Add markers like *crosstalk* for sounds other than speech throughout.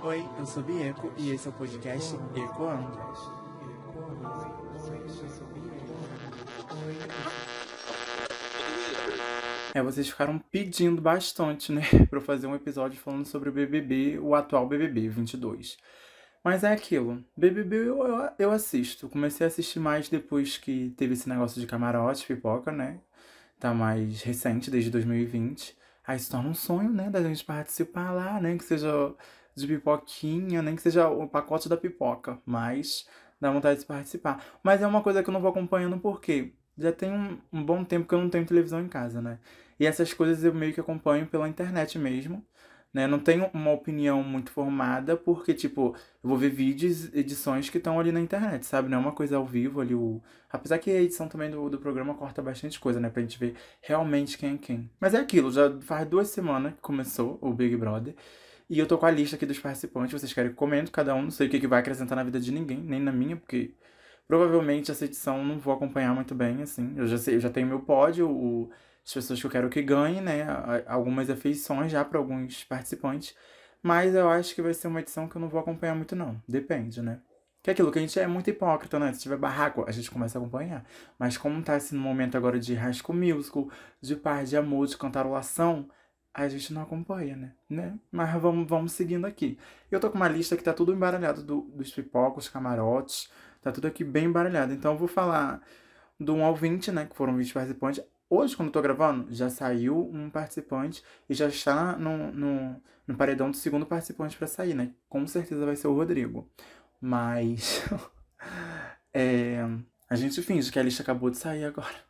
Oi, eu sou Bieco e esse é o podcast Ecoando. É, vocês ficaram pedindo bastante, né, *laughs* eu fazer um episódio falando sobre o BBB, o atual BBB 22. Mas é aquilo, BBB eu, eu, eu assisto. Comecei a assistir mais depois que teve esse negócio de camarote, pipoca, né? Tá mais recente, desde 2020. Aí se torna um sonho, né, da gente participar lá, né? Que seja de pipoquinha, nem que seja o pacote da pipoca, mas dá vontade de participar. Mas é uma coisa que eu não vou acompanhando porque já tem um, um bom tempo que eu não tenho televisão em casa, né? E essas coisas eu meio que acompanho pela internet mesmo. Né? Não tenho uma opinião muito formada, porque, tipo, eu vou ver vídeos, edições que estão ali na internet, sabe? Não é uma coisa ao vivo ali. O... Apesar que a edição também do, do programa corta bastante coisa, né? Pra gente ver realmente quem é quem. Mas é aquilo, já faz duas semanas que começou o Big Brother. E eu tô com a lista aqui dos participantes. Vocês querem que comento cada um? Não sei o que, que vai acrescentar na vida de ninguém, nem na minha, porque provavelmente essa edição não vou acompanhar muito bem, assim. Eu já sei, eu já tenho meu pódio, o, as pessoas que eu quero que ganhem, né? Algumas afeições já para alguns participantes. Mas eu acho que vai ser uma edição que eu não vou acompanhar muito, não. Depende, né? Que é aquilo que a gente é muito hipócrita, né? Se tiver barraco, a gente começa a acompanhar. Mas como tá esse momento agora de School Musical, de par de amor, de cantarolação, a gente não acompanha, né? né? Mas vamos, vamos seguindo aqui. Eu tô com uma lista que tá tudo embaralhado do, dos pipocos, camarotes, tá tudo aqui bem embaralhado. Então eu vou falar do 1 ao 20, né? Que foram 20 participantes. Hoje, quando eu tô gravando, já saiu um participante e já está no, no, no paredão do segundo participante para sair, né? Com certeza vai ser o Rodrigo. Mas. *laughs* é, a gente finge que a lista acabou de sair agora.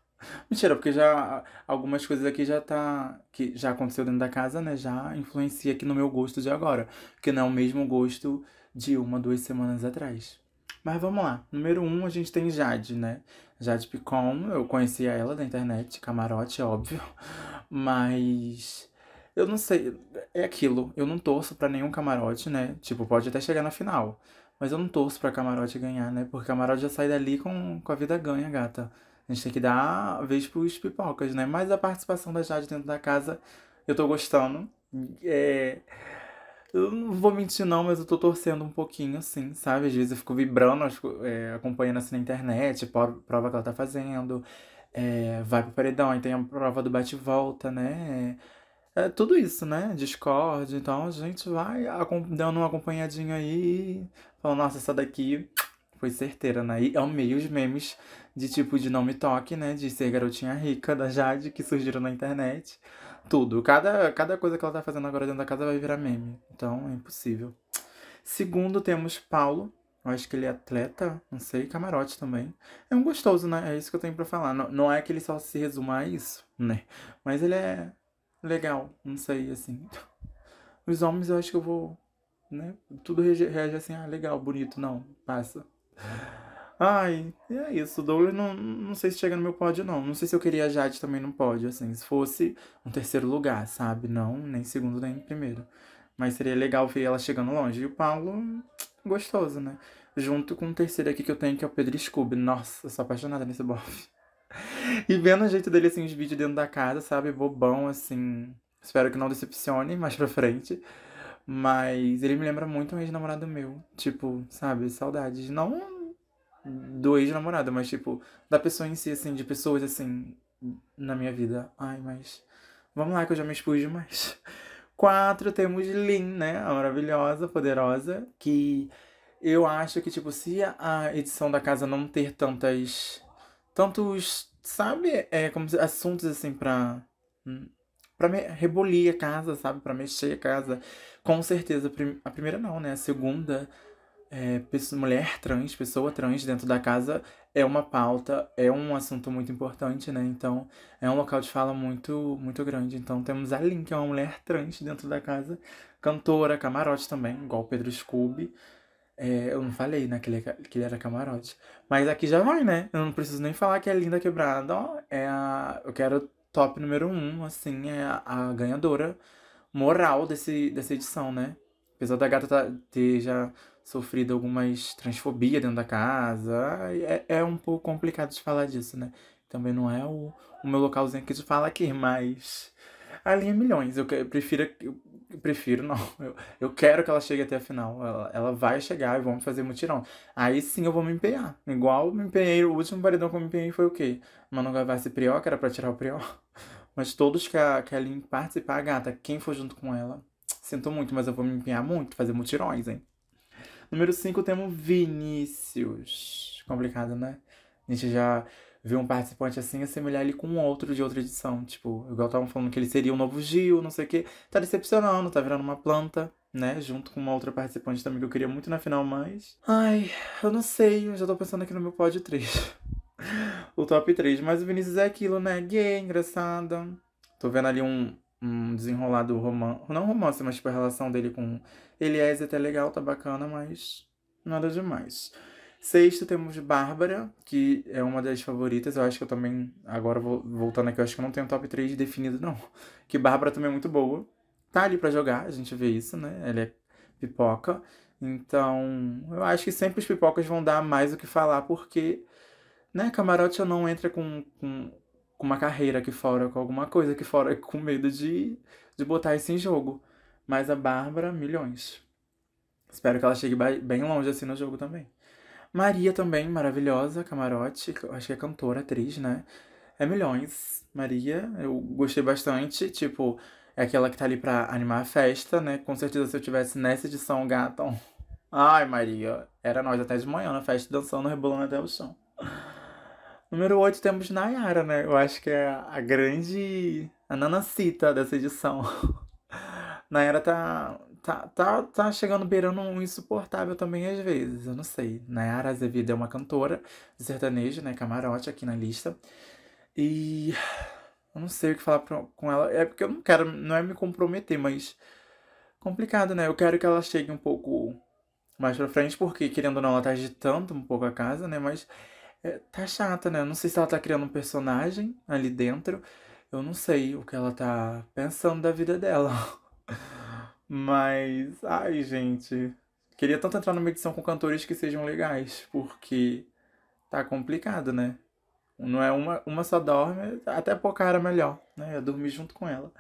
Mentira, porque já algumas coisas aqui já tá. que já aconteceu dentro da casa, né? Já influencia aqui no meu gosto de agora. Que não é o mesmo gosto de uma, duas semanas atrás. Mas vamos lá. Número um, a gente tem Jade, né? Jade Picon, eu conhecia ela da internet, camarote, óbvio. *laughs* Mas. Eu não sei. É aquilo. Eu não torço para nenhum camarote, né? Tipo, pode até chegar na final. Mas eu não torço pra camarote ganhar, né? Porque camarote já sai dali com, com a vida ganha, gata. A gente tem que dar vez pros pipocas, né? Mas a participação da Jade dentro da casa, eu tô gostando. É... Eu não vou mentir não, mas eu tô torcendo um pouquinho, assim, sabe? Às vezes eu fico vibrando, é, acompanhando assim na internet, prova que ela tá fazendo. É, vai pro paredão, aí tem a prova do bate-volta, né? É, tudo isso, né? Discord, então a gente vai dando uma acompanhadinha aí, falando, nossa, essa daqui foi certeira, né? E amei os memes de tipo de não me toque, né? De ser garotinha rica da Jade, que surgiram na internet. Tudo. Cada, cada coisa que ela tá fazendo agora dentro da casa vai virar meme. Então é impossível. Segundo, temos Paulo. Eu acho que ele é atleta, não sei, camarote também. É um gostoso, né? É isso que eu tenho pra falar. Não, não é que ele só se resuma a isso, né? Mas ele é legal, não sei, assim. Os homens eu acho que eu vou, né? Tudo reage assim, ah, legal, bonito. Não, passa. Ai, é isso. Douglas não, não sei se chega no meu pódio, não. Não sei se eu queria a Jade também no pódio, assim. Se fosse um terceiro lugar, sabe? Não, nem segundo, nem primeiro. Mas seria legal ver ela chegando longe. E o Paulo, gostoso, né? Junto com o terceiro aqui que eu tenho, que é o Pedro Scooby. Nossa, eu sou apaixonada nesse bofe. *laughs* E vendo o jeito dele, assim, os vídeos dentro da casa, sabe? Bobão, assim. Espero que não decepcione mais pra frente. Mas ele me lembra muito um ex-namorado meu. Tipo, sabe, saudades. Não do ex-namorado, mas tipo, da pessoa em si, assim, de pessoas assim, na minha vida. Ai, mas. Vamos lá que eu já me expus demais. *laughs* Quatro, temos Lin, né? A maravilhosa, poderosa, que eu acho que, tipo, se a edição da casa não ter tantas. Tantos. Sabe? É como assuntos assim pra. Hum, pra me rebolir a casa, sabe? Pra mexer a casa. Com certeza, a primeira não, né? A segunda, é, mulher trans, pessoa trans dentro da casa é uma pauta, é um assunto muito importante, né? Então, é um local de fala muito, muito grande. Então, temos a Lin, que é uma mulher trans dentro da casa, cantora, camarote também, igual Pedro Scooby. É, eu não falei, né, que ele, que ele era camarote. Mas aqui já vai, né? Eu não preciso nem falar que é linda quebrada. Ó, é a. Eu quero top número um, assim, é a, a ganhadora moral desse, dessa edição, né? Apesar da gata tá, ter já sofrido algumas transfobia dentro da casa, é, é um pouco complicado de falar disso, né? Também não é o, o meu localzinho aqui de fala aqui, mas A linha milhões. Eu, eu prefiro. Eu, prefiro, não. *laughs* Eu, eu quero que ela chegue até a final. Ela, ela vai chegar e vamos fazer mutirão. Aí sim eu vou me empenhar. Igual me empenhei. O último paredão que eu me empenhei foi o quê? Manu Gavassi Prió, que era pra tirar o Prió. *laughs* Mas todos que a, que a Lin participar, gata, quem for junto com ela, sinto muito, mas eu vou me empenhar muito, fazer mutirões, hein? Número 5 temos Vinícius. Complicado, né? A gente já viu um participante assim assemelhar ele com outro de outra edição. Tipo, igual estavam falando que ele seria o novo Gil, não sei o quê. Tá decepcionando, tá virando uma planta, né? Junto com uma outra participante também que eu queria muito na final, mas. Ai, eu não sei, eu já tô pensando aqui no meu pódio 3. *laughs* o top 3. Mas o Vinícius é aquilo, né? Gay, engraçada. Tô vendo ali um, um desenrolado romance. Não romance, mas tipo a relação dele com Eliezer até legal, tá bacana, mas nada demais. Sexto temos Bárbara, que é uma das favoritas. Eu acho que eu também, agora voltando aqui, eu acho que eu não tenho top 3 definido, não. *laughs* Que Bárbara também é muito boa. Tá ali para jogar, a gente vê isso, né? Ela é pipoca. Então, eu acho que sempre os pipocas vão dar mais o que falar, porque né? Camarote não entra com, com, com uma carreira aqui fora, com alguma coisa aqui fora, *laughs* com medo de, de botar isso em jogo. Mas a Bárbara, milhões. Espero que ela chegue bem longe assim no jogo também. Maria também, maravilhosa, camarote. Acho que é cantora, atriz, né? É milhões. Maria, eu gostei bastante. Tipo, é aquela que tá ali pra animar a festa, né? Com certeza se eu tivesse nessa edição, gata. Ai, Maria, era nós até de manhã na festa dançando, rebolando até o chão. Número 8 temos Nayara, né? Eu acho que é a grande. a nanacita dessa edição. *laughs* Nayara tá, tá, tá, tá chegando beirando um insuportável também às vezes, eu não sei. Nayara Azevedo é uma cantora de sertanejo, né? Camarote aqui na lista. E eu não sei o que falar pra, com ela. É porque eu não quero, não é me comprometer, mas complicado, né? Eu quero que ela chegue um pouco mais pra frente, porque querendo ou não, ela tá agitando um pouco a casa, né? Mas é, tá chata, né? Eu não sei se ela tá criando um personagem ali dentro. Eu não sei o que ela tá pensando da vida dela. *laughs* Mas, ai, gente. Queria tanto entrar numa edição com cantores que sejam legais, porque tá complicado, né? Não é uma, uma só dorme, até pouca era melhor, né? Eu dormir junto com ela.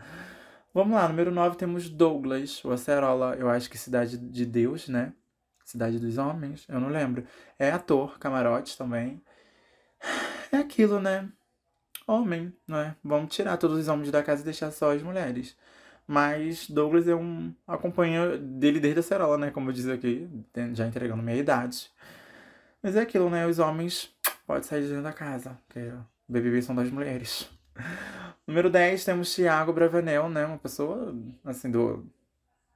Vamos lá, número 9 temos Douglas, o Acerola, eu acho que Cidade de Deus, né? Cidade dos Homens, eu não lembro. É ator, camarote também. É aquilo, né? Homem, não é? Vamos tirar todos os homens da casa e deixar só as mulheres. Mas Douglas é um. acompanha dele desde a cerola, né? Como eu disse aqui, já entregando minha idade. Mas é aquilo, né? Os homens podem sair de dentro da casa, porque BBB são das mulheres. *laughs* Número 10 temos Thiago Bravanel, né? Uma pessoa, assim, do.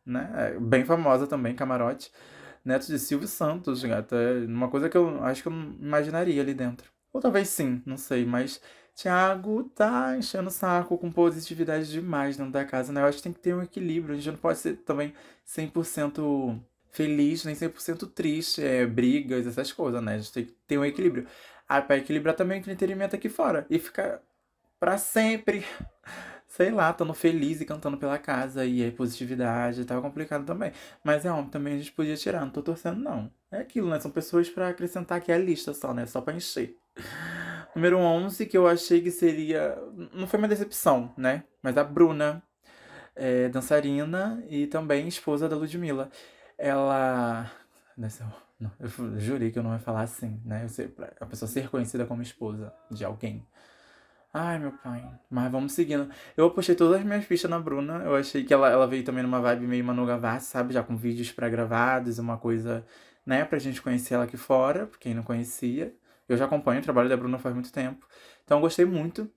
né? É, bem famosa também, camarote. Neto de Silvio Santos, gata. É uma coisa que eu acho que eu não imaginaria ali dentro. Ou talvez sim, não sei, mas Thiago tá enchendo o saco com positividade demais dentro da casa, né? Eu acho que tem que ter um equilíbrio. A gente não pode ser também 100% feliz, nem 100% triste, é, brigas, essas coisas, né? A gente tem que ter um equilíbrio. Ah, pra equilibrar também o entretenimento aqui fora. E ficar para sempre, *laughs* sei lá, estando feliz e cantando pela casa. E aí, positividade, tava complicado também. Mas é homem, também a gente podia tirar, não tô torcendo, não. É aquilo, né? São pessoas para acrescentar aqui a lista só, né? Só pra encher. Número 11, que eu achei que seria. Não foi uma decepção, né? Mas a Bruna, é, dançarina e também esposa da Ludmilla. Ela. Eu jurei que eu não ia falar assim, né? a pessoa ser conhecida como esposa de alguém. Ai, meu pai. Mas vamos seguindo. Eu apostei todas as minhas fichas na Bruna. Eu achei que ela, ela veio também numa vibe meio Manu Gavassi, sabe? Já com vídeos pré-gravados, uma coisa, né? Pra gente conhecer ela aqui fora, pra quem não conhecia. Eu já acompanho o trabalho da Bruna faz muito tempo. Então gostei muito,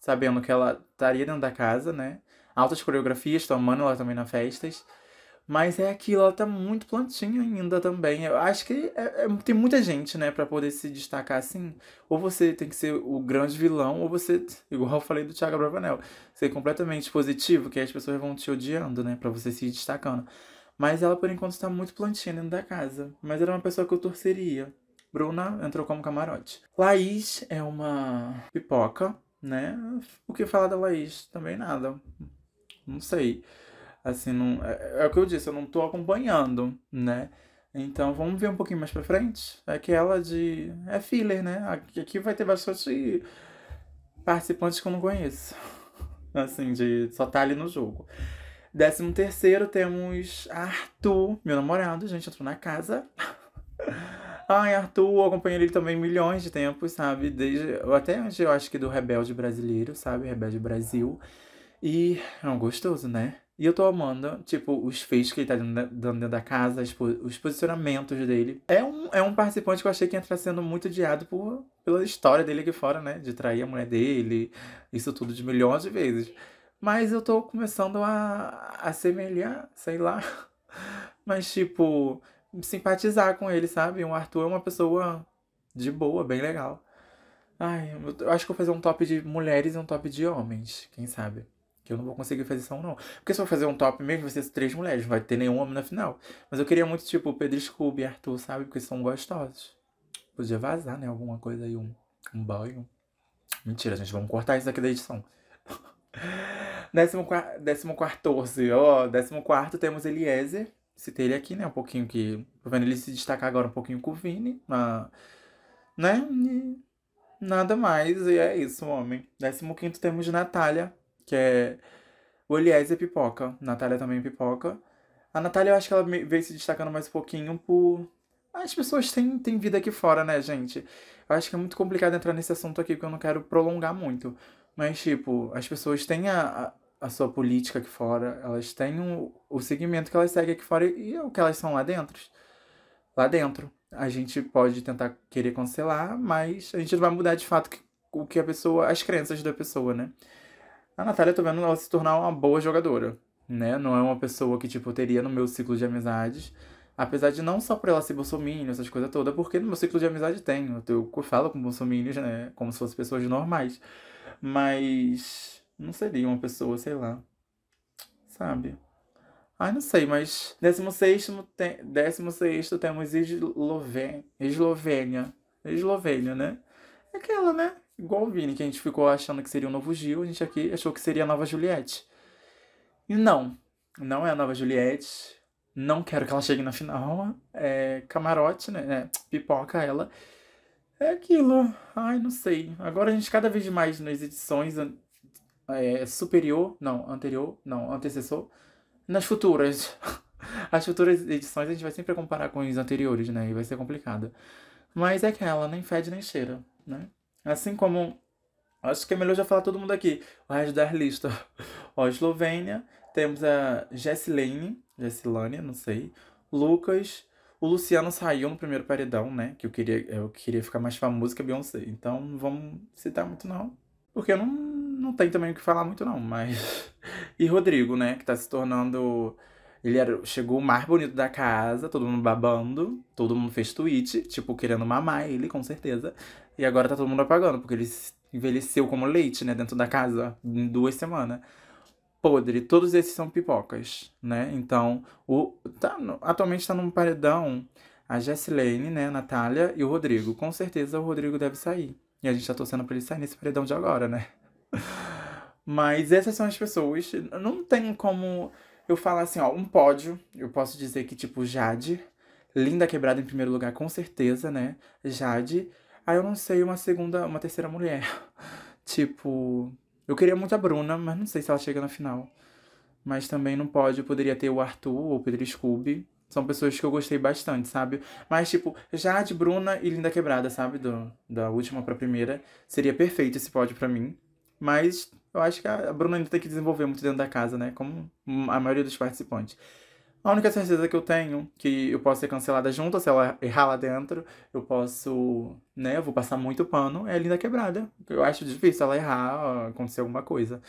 sabendo que ela estaria dentro da casa, né? Altas coreografias, tô amando ela também nas festas. Mas é aquilo, ela tá muito plantinha ainda também. Eu acho que é, é, tem muita gente, né, para poder se destacar assim. Ou você tem que ser o grande vilão, ou você, *laughs* igual eu falei do Thiago Bravanel, ser completamente positivo, que as pessoas vão te odiando, né, para você se destacando. Mas ela, por enquanto, está muito plantinha dentro da casa. Mas era uma pessoa que eu torceria. Bruna entrou como camarote. Laís é uma pipoca, né? O que falar da Laís? Também nada. Não sei. Assim, não, é, é, o que eu disse, eu não tô acompanhando, né? Então vamos ver um pouquinho mais pra frente. É aquela de. É filler, né? Aqui, vai ter bastante participantes que eu não conheço. *laughs* Assim, de só tá ali no jogo. Décimo terceiro, temos Arthur, meu namorado, gente, entrou na casa. *laughs* Ai, Arthur, eu acompanhei ele também milhões de tempos, sabe? Desde, até antes, eu acho que do Rebelde Brasileiro, sabe? Rebelde Brasil. E é um gostoso, né? E eu tô amando, tipo, os feitos que ele tá dando dentro da casa, os posicionamentos dele. É um, é um participante que eu achei que ia estar sendo muito odiado por, pela história dele aqui fora, né? De trair a mulher dele, isso tudo de milhões de vezes. Mas eu tô começando a, a semelhar, sei lá. *laughs* Mas, tipo, simpatizar com ele, sabe? O Arthur é uma pessoa de boa, bem legal. Ai, eu acho que vou fazer um top de mulheres e um top de homens, quem sabe? Que eu não vou conseguir fazer isso não. Porque se eu fazer um top mesmo, vai ser três mulheres, não vai ter nenhum homem na final. Mas eu queria muito, tipo, Pedro Scooby e Arthur, sabe? Porque são gostosos. Podia vazar, né? Alguma coisa aí, um, um banho. Mentira, gente, vamos cortar isso aqui da edição. *laughs* décimo, décimo quatorze, ó. Décimo quarto temos Eliezer. Citei ele aqui, né? Um pouquinho que. Tô vendo ele se destacar agora um pouquinho com o Vini. Mas, né? E nada mais. E é isso, homem. Décimo quinto temos Natália que é o Eliezer Pipoca. Natália também pipoca. A Natália, eu acho que ela veio se destacando mais um pouquinho por. As pessoas têm, têm vida aqui fora, né, gente? Eu acho que é muito complicado entrar nesse assunto aqui, porque eu não quero prolongar muito. Mas, tipo, as pessoas têm a, a sua política aqui fora, elas têm o, o segmento que elas seguem aqui fora e, e o que elas são lá dentro. Lá dentro. A gente pode tentar querer cancelar, mas a gente não vai mudar de fato que, o que a pessoa. as crenças da pessoa, né? A Natália, eu tô vendo ela se tornar uma boa jogadora, né? Não é uma pessoa que, tipo, teria no meu ciclo de amizades. Apesar de não só por ela ser bolsominion, essas coisas todas, porque no meu ciclo de amizade tem. Eu, eu falo com bolsominions, né? Como se fossem pessoas normais. Mas não seria uma pessoa, sei lá. Sabe? Ai, não sei, mas 16 tem, 16 temos Eslovênia. Eslovênia. Eslovênia, né? É aquela, né? Igual o Vini, que a gente ficou achando que seria o novo Gil, a gente aqui achou que seria a nova Juliette. E não, não é a nova Juliette. Não quero que ela chegue na final. É camarote, né? É, pipoca ela. É aquilo. Ai, não sei. Agora a gente cada vez mais nas edições é, superior, não, anterior, não, antecessor, nas futuras. *laughs* As futuras edições a gente vai sempre comparar com os anteriores, né? E vai ser complicado. Mas é aquela, nem fede nem cheira, né? Assim como. Acho que é melhor já falar todo mundo aqui. O resto da lista. *laughs* Ó, Eslovênia. Temos a Jessilane. Jessilane, não sei. Lucas. O Luciano saiu no primeiro paredão, né? Que eu queria, eu queria ficar mais famoso que a Beyoncé. Então não vamos citar muito, não. Porque não, não tem também o que falar muito, não. Mas. *laughs* E Rodrigo, né? Que tá se tornando. Ele era, chegou o mais bonito da casa, todo mundo babando, todo mundo fez tweet, tipo, querendo mamar ele, com certeza. E agora tá todo mundo apagando, porque ele envelheceu como leite, né, dentro da casa, em duas semanas. Podre, todos esses são pipocas, né? Então, o, tá, atualmente tá num paredão a Jessilene, né, a Natália e o Rodrigo. Com certeza o Rodrigo deve sair. E a gente tá torcendo pra ele sair nesse paredão de agora, né? Mas essas são as pessoas. Não tem como eu falar assim, ó, um pódio. Eu posso dizer que, tipo, Jade. Linda quebrada em primeiro lugar, com certeza, né? Jade. Aí eu não sei uma segunda, uma terceira mulher. *laughs* tipo, eu queria muito a Bruna, mas não sei se ela chega na final. Mas também não pode, poderia ter o Arthur ou o Pedro Scooby. São pessoas que eu gostei bastante, sabe? Mas, tipo, Jade, Bruna e Linda Quebrada, sabe? Do, da última pra primeira. Seria perfeito esse pódio para mim. Mas eu acho que a Bruna ainda tem que desenvolver muito dentro da casa, né? Como a maioria dos participantes. A única certeza que eu tenho que eu posso ser cancelada junto, se ela errar lá dentro, eu posso, né, eu vou passar muito pano, é a Linda Quebrada. Eu acho difícil ela errar, acontecer alguma coisa.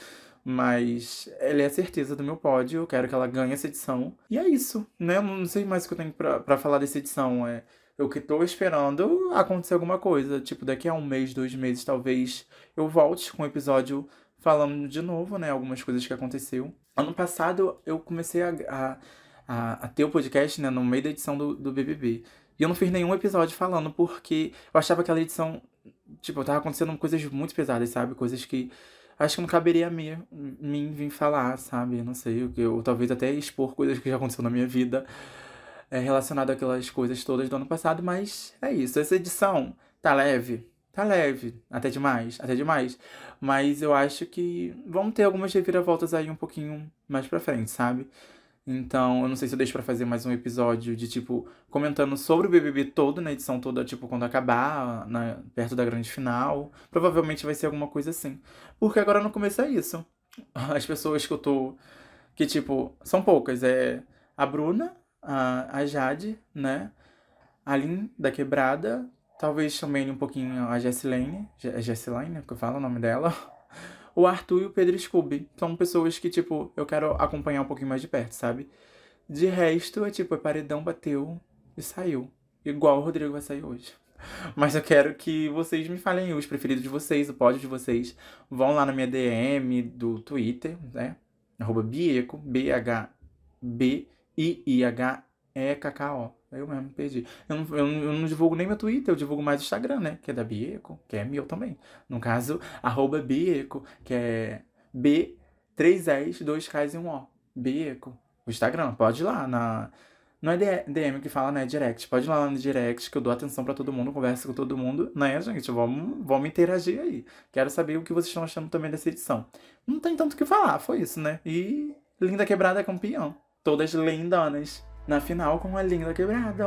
Mas ela é a certeza do meu pódio, eu quero que ela ganhe essa edição. E é isso, né? Eu não sei mais o que eu tenho pra, pra falar dessa edição. É, eu que tô esperando acontecer alguma coisa. Tipo, daqui a um mês, dois meses, talvez eu volte com um episódio falando de novo, né? Algumas coisas que aconteceu. Ano passado eu comecei a, a a, ter o podcast, né, no meio da edição do, do BBB. E eu não fiz nenhum episódio falando porque eu achava que aquela edição, tipo, tava acontecendo coisas muito pesadas, sabe? Coisas que acho que não caberia a mim, mim vir falar, sabe? Não sei, eu, ou talvez até expor coisas que já aconteceram na minha vida é, relacionado àquelas coisas todas do ano passado, mas é isso. Essa edição tá leve, tá leve, até demais, até demais. Mas eu acho que vão ter algumas reviravoltas aí um pouquinho mais pra frente, sabe? Então, eu não sei se eu deixo pra fazer mais um episódio de, tipo, comentando sobre o BBB todo, na edição toda, tipo, quando acabar, na, perto da grande final. Provavelmente vai ser alguma coisa assim. Porque agora no começo é isso. As pessoas que eu tô. Que, tipo, são poucas. É a Bruna, a, a Jade, né? A Lin da Quebrada. Talvez também um pouquinho a Jessilane. Jessilane, que eu falo o nome dela *laughs* o Arthur e o Pedro Scooby. São pessoas que, tipo, eu quero acompanhar um pouquinho mais de perto, sabe? De resto, é tipo, é paredão, bateu e saiu. Igual o Rodrigo vai sair hoje. *laughs* Mas eu quero que vocês me falem os preferidos de vocês, o pódio de vocês. Vão lá na minha DM do Twitter, né? Arroba Bieco, B-H-B-I-I-H-E-K-K-O. Eu mesmo perdi. Eu não, eu, eu não divulgo nem meu Twitter, eu divulgo mais o Instagram, né? Que é da Bieco, que é meu também. No caso, arroba Bieco, que é B, 3 S, 2 Ks e 1 O. Bieco. O Instagram, pode ir lá. Na... Não é DM que fala, né? Direct. Pode ir lá no direct, que eu dou atenção para todo mundo, converso com todo mundo, né, gente? Vamos, vamos interagir aí. Quero saber o que vocês estão achando também dessa edição. Não tem tanto o que falar, foi isso, né? E Linda Quebrada é campeão. Todas lindonas na final com a linda quebrada.